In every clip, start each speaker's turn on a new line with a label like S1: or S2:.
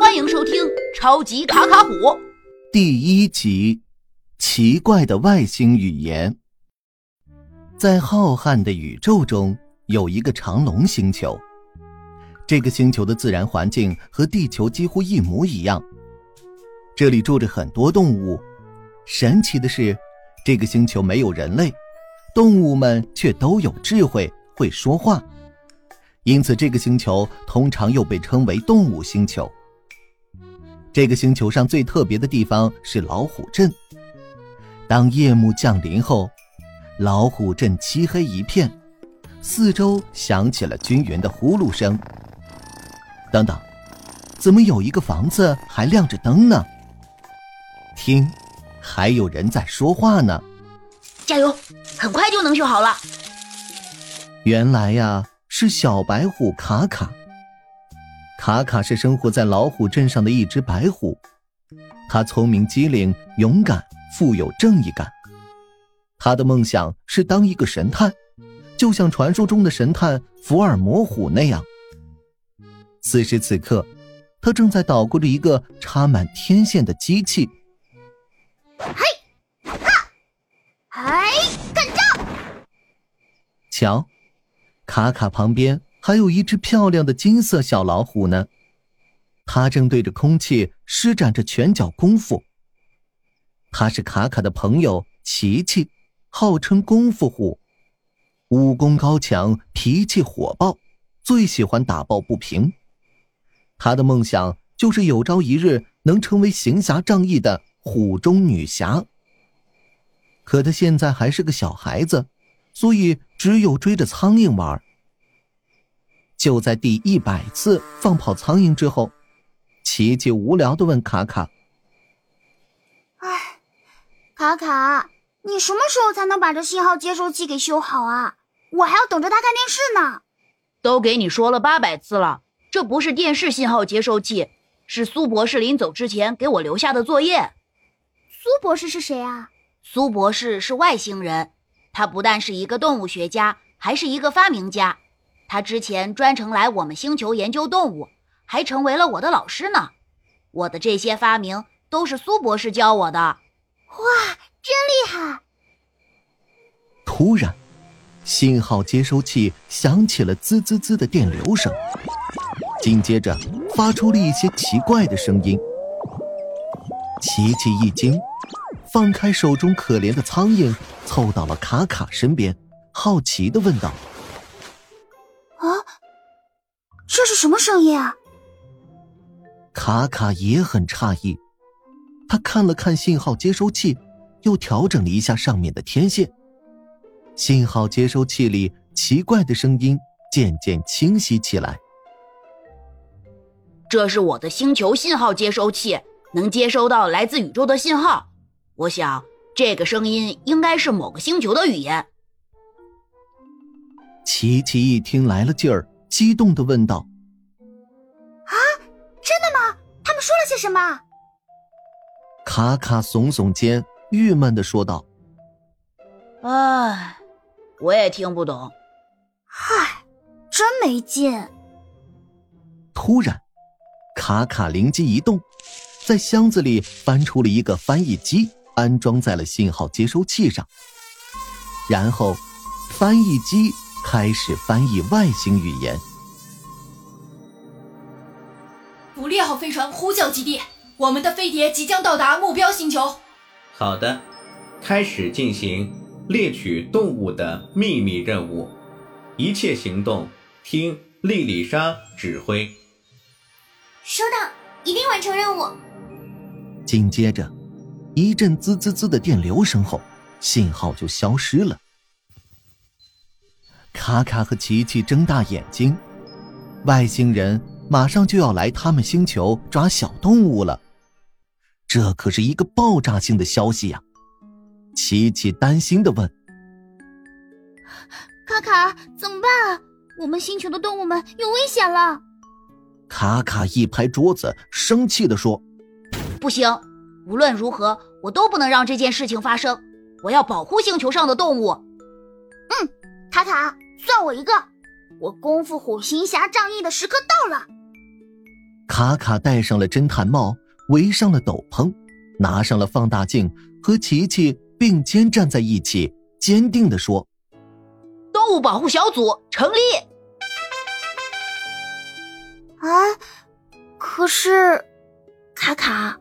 S1: 欢迎收听《超级卡卡虎》
S2: 第一集：奇怪的外星语言。在浩瀚的宇宙中，有一个长龙星球。这个星球的自然环境和地球几乎一模一样。这里住着很多动物。神奇的是，这个星球没有人类，动物们却都有智慧，会说话。因此，这个星球通常又被称为动物星球。这个星球上最特别的地方是老虎镇。当夜幕降临后，老虎镇漆黑一片，四周响起了均匀的呼噜声。等等，怎么有一个房子还亮着灯呢？听，还有人在说话呢。
S1: 加油，很快就能修好了。
S2: 原来呀，是小白虎卡卡。卡卡是生活在老虎镇上的一只白虎，它聪明机灵、勇敢、富有正义感。他的梦想是当一个神探，就像传说中的神探福尔摩虎那样。此时此刻，他正在捣鼓着一个插满天线的机器。
S3: 嘿，哈，哎，看招！
S2: 瞧，卡卡旁边。还有一只漂亮的金色小老虎呢，它正对着空气施展着拳脚功夫。它是卡卡的朋友琪琪，号称功夫虎，武功高强，脾气火爆，最喜欢打抱不平。他的梦想就是有朝一日能成为行侠仗义的虎中女侠。可他现在还是个小孩子，所以只有追着苍蝇玩。就在第一百次放跑苍蝇之后，琪琪无聊的问卡卡：“
S3: 哎，卡卡，你什么时候才能把这信号接收器给修好啊？我还要等着他看电视呢。”
S1: 都给你说了八百次了，这不是电视信号接收器，是苏博士临走之前给我留下的作业。
S3: 苏博士是谁啊？
S1: 苏博士是外星人，他不但是一个动物学家，还是一个发明家。他之前专程来我们星球研究动物，还成为了我的老师呢。我的这些发明都是苏博士教我的。
S3: 哇，真厉害！
S2: 突然，信号接收器响起了滋滋滋的电流声，紧接着发出了一些奇怪的声音。琪琪一惊，放开手中可怜的苍蝇，凑到了卡卡身边，好奇的问道。
S3: 啊这是什么声音啊？
S2: 卡卡也很诧异，他看了看信号接收器，又调整了一下上面的天线。信号接收器里奇怪的声音渐渐清晰起来。
S1: 这是我的星球信号接收器，能接收到来自宇宙的信号。我想，这个声音应该是某个星球的语言。
S2: 琪琪一听来了劲儿。激动的问道：“
S3: 啊，真的吗？他们说了些什么？”
S2: 卡卡耸耸肩，郁闷的说道：“
S1: 唉，我也听不懂。
S3: 嗨，真没劲。”
S2: 突然，卡卡灵机一动，在箱子里翻出了一个翻译机，安装在了信号接收器上，然后，翻译机。开始翻译外星语言。
S4: 捕猎号飞船呼叫基地，我们的飞碟即将到达目标星球。
S5: 好的，开始进行猎取动物的秘密任务，一切行动听莉莉莎指挥。
S3: 收到，一定完成任务。
S2: 紧接着，一阵滋滋滋的电流声后，信号就消失了。卡卡和琪琪睁大眼睛，外星人马上就要来他们星球抓小动物了，这可是一个爆炸性的消息呀！琪琪担心的问：“
S3: 卡卡，怎么办啊？我们星球的动物们有危险了！”
S2: 卡卡一拍桌子，生气的说：“
S1: 不行，无论如何，我都不能让这件事情发生！我要保护星球上的动物。”
S3: 嗯，卡卡。算我一个，我功夫虎行侠仗义的时刻到了。
S2: 卡卡戴上了侦探帽，围上了斗篷，拿上了放大镜，和琪琪并肩站在一起，坚定地说：“
S1: 动物保护小组成立。”
S3: 啊，可是，卡卡，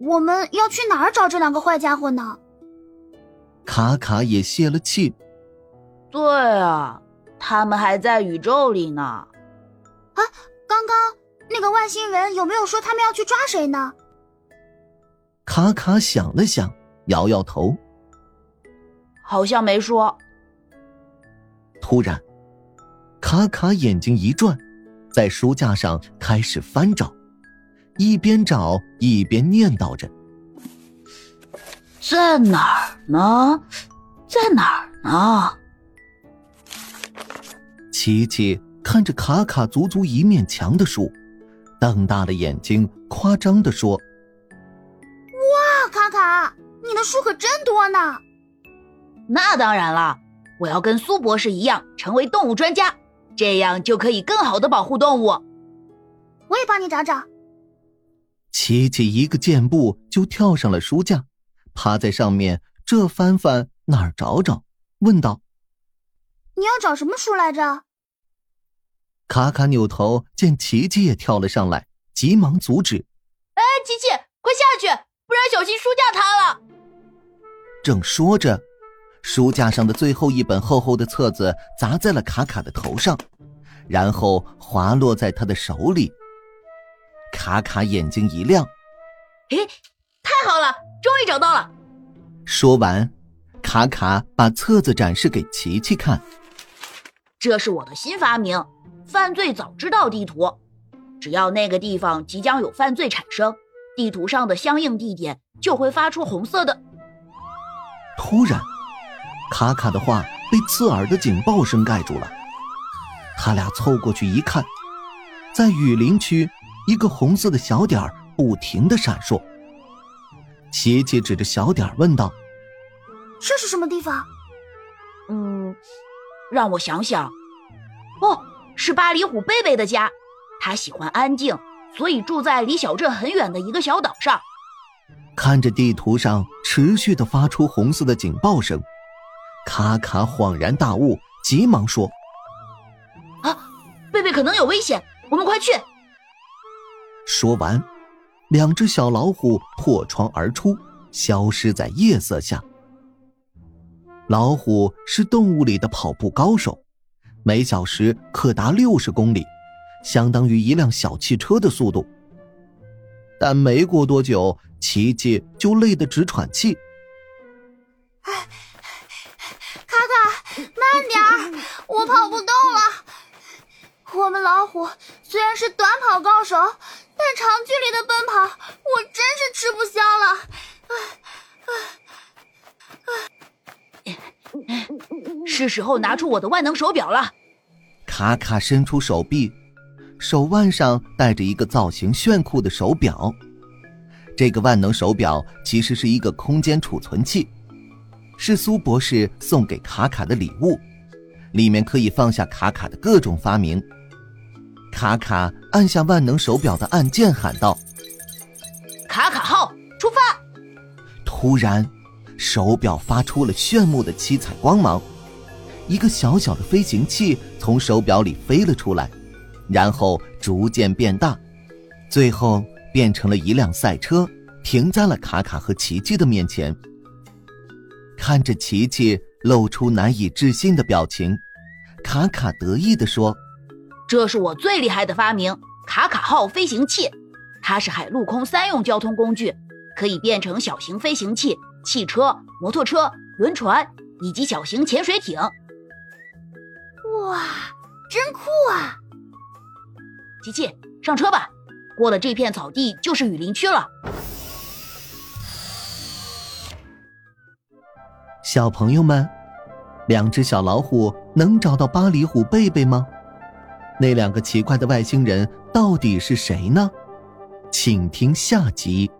S3: 我们要去哪儿找这两个坏家伙呢？
S2: 卡卡也泄了气。
S1: 对啊，他们还在宇宙里呢。
S3: 啊，刚刚那个外星人有没有说他们要去抓谁呢？
S2: 卡卡想了想，摇摇头，
S1: 好像没说。
S2: 突然，卡卡眼睛一转，在书架上开始翻找，一边找一边念叨着：“
S1: 在哪儿呢？在哪儿呢？”
S2: 琪琪看着卡卡足足一面墙的书，瞪大了眼睛，夸张的说：“
S3: 哇，卡卡，你的书可真多呢！”
S1: 那当然了，我要跟苏博士一样成为动物专家，这样就可以更好的保护动物。
S3: 我也帮你找找。
S2: 琪琪一个箭步就跳上了书架，趴在上面这翻翻哪儿找找，问道：“
S3: 你要找什么书来着？”
S2: 卡卡扭头见琪琪也跳了上来，急忙阻止：“
S4: 哎，琪琪，快下去，不然小心书架塌了。”
S2: 正说着，书架上的最后一本厚厚的册子砸在了卡卡的头上，然后滑落在他的手里。卡卡眼睛一亮：“
S1: 嘿，太好了，终于找到了！”
S2: 说完，卡卡把册子展示给琪琪看：“
S1: 这是我的新发明。”犯罪早知道地图，只要那个地方即将有犯罪产生，地图上的相应地点就会发出红色的。
S2: 突然，卡卡的话被刺耳的警报声盖住了。他俩凑过去一看，在雨林区，一个红色的小点儿不停的闪烁。琪琪指着小点问道：“
S3: 这是什么地方？”“
S1: 嗯，让我想想。哦。”是巴里虎贝贝的家，他喜欢安静，所以住在离小镇很远的一个小岛上。
S2: 看着地图上持续的发出红色的警报声，卡卡恍然大悟，急忙说：“
S1: 啊，贝贝可能有危险，我们快去！”
S2: 说完，两只小老虎破窗而出，消失在夜色下。老虎是动物里的跑步高手。每小时可达六十公里，相当于一辆小汽车的速度。但没过多久，琪琪就累得直喘气。
S3: 卡卡，慢点儿，我跑不动了。我们老虎虽然是短跑高手，但长距离的奔跑，我真是吃不消了。
S1: 是时候拿出我的万能手表了。
S2: 卡卡伸出手臂，手腕上戴着一个造型炫酷的手表。这个万能手表其实是一个空间储存器，是苏博士送给卡卡的礼物，里面可以放下卡卡的各种发明。卡卡按下万能手表的按键，喊道：“
S1: 卡卡号，出发！”
S2: 突然。手表发出了炫目的七彩光芒，一个小小的飞行器从手表里飞了出来，然后逐渐变大，最后变成了一辆赛车，停在了卡卡和琪琪的面前。看着琪琪露出难以置信的表情，卡卡得意地说：“
S1: 这是我最厉害的发明——卡卡号飞行器，它是海陆空三用交通工具，可以变成小型飞行器。”汽车、摩托车、轮船以及小型潜水艇，
S3: 哇，真酷啊！
S1: 琪琪，上车吧，过了这片草地就是雨林区了。
S2: 小朋友们，两只小老虎能找到巴黎虎贝贝吗？那两个奇怪的外星人到底是谁呢？请听下集。